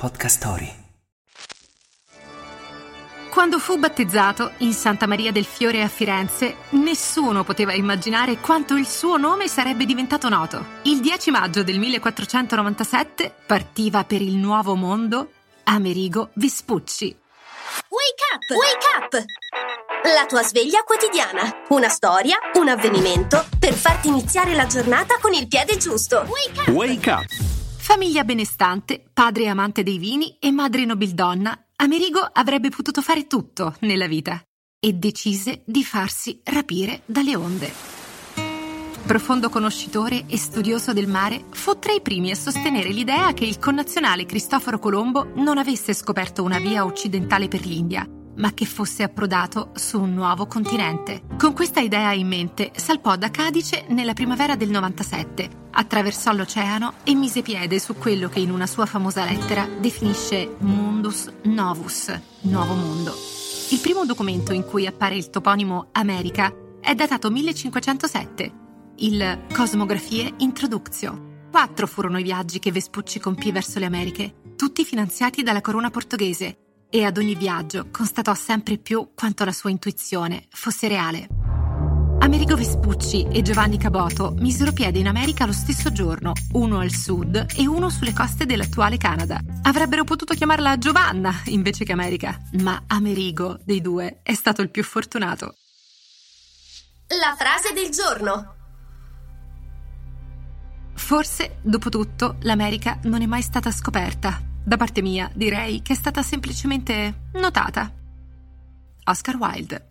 Podcast Story. Quando fu battezzato in Santa Maria del Fiore a Firenze, nessuno poteva immaginare quanto il suo nome sarebbe diventato noto. Il 10 maggio del 1497 partiva per il nuovo mondo Amerigo Vespucci. Wake up! Wake up! La tua sveglia quotidiana. Una storia, un avvenimento per farti iniziare la giornata con il piede giusto. Wake up! Wake up! Famiglia benestante, padre amante dei vini e madre nobildonna, Amerigo avrebbe potuto fare tutto nella vita e decise di farsi rapire dalle onde. Profondo conoscitore e studioso del mare, fu tra i primi a sostenere l'idea che il connazionale Cristoforo Colombo non avesse scoperto una via occidentale per l'India, ma che fosse approdato su un nuovo continente. Con questa idea in mente, salpò da Cadice nella primavera del 97, attraversò l'oceano e mise piede su quello che in una sua famosa lettera definisce Mundus Novus, nuovo mondo. Il primo documento in cui appare il toponimo America è datato 1507, il Cosmografie Introductio. Quattro furono i viaggi che Vespucci compì verso le Americhe, tutti finanziati dalla corona portoghese, e ad ogni viaggio constatò sempre più quanto la sua intuizione fosse reale. Amerigo Vespucci e Giovanni Caboto misero piede in America lo stesso giorno, uno al sud e uno sulle coste dell'attuale Canada. Avrebbero potuto chiamarla Giovanna invece che America, ma Amerigo dei due è stato il più fortunato. La frase del giorno. Forse, dopo tutto, l'America non è mai stata scoperta. Da parte mia, direi che è stata semplicemente notata. Oscar Wilde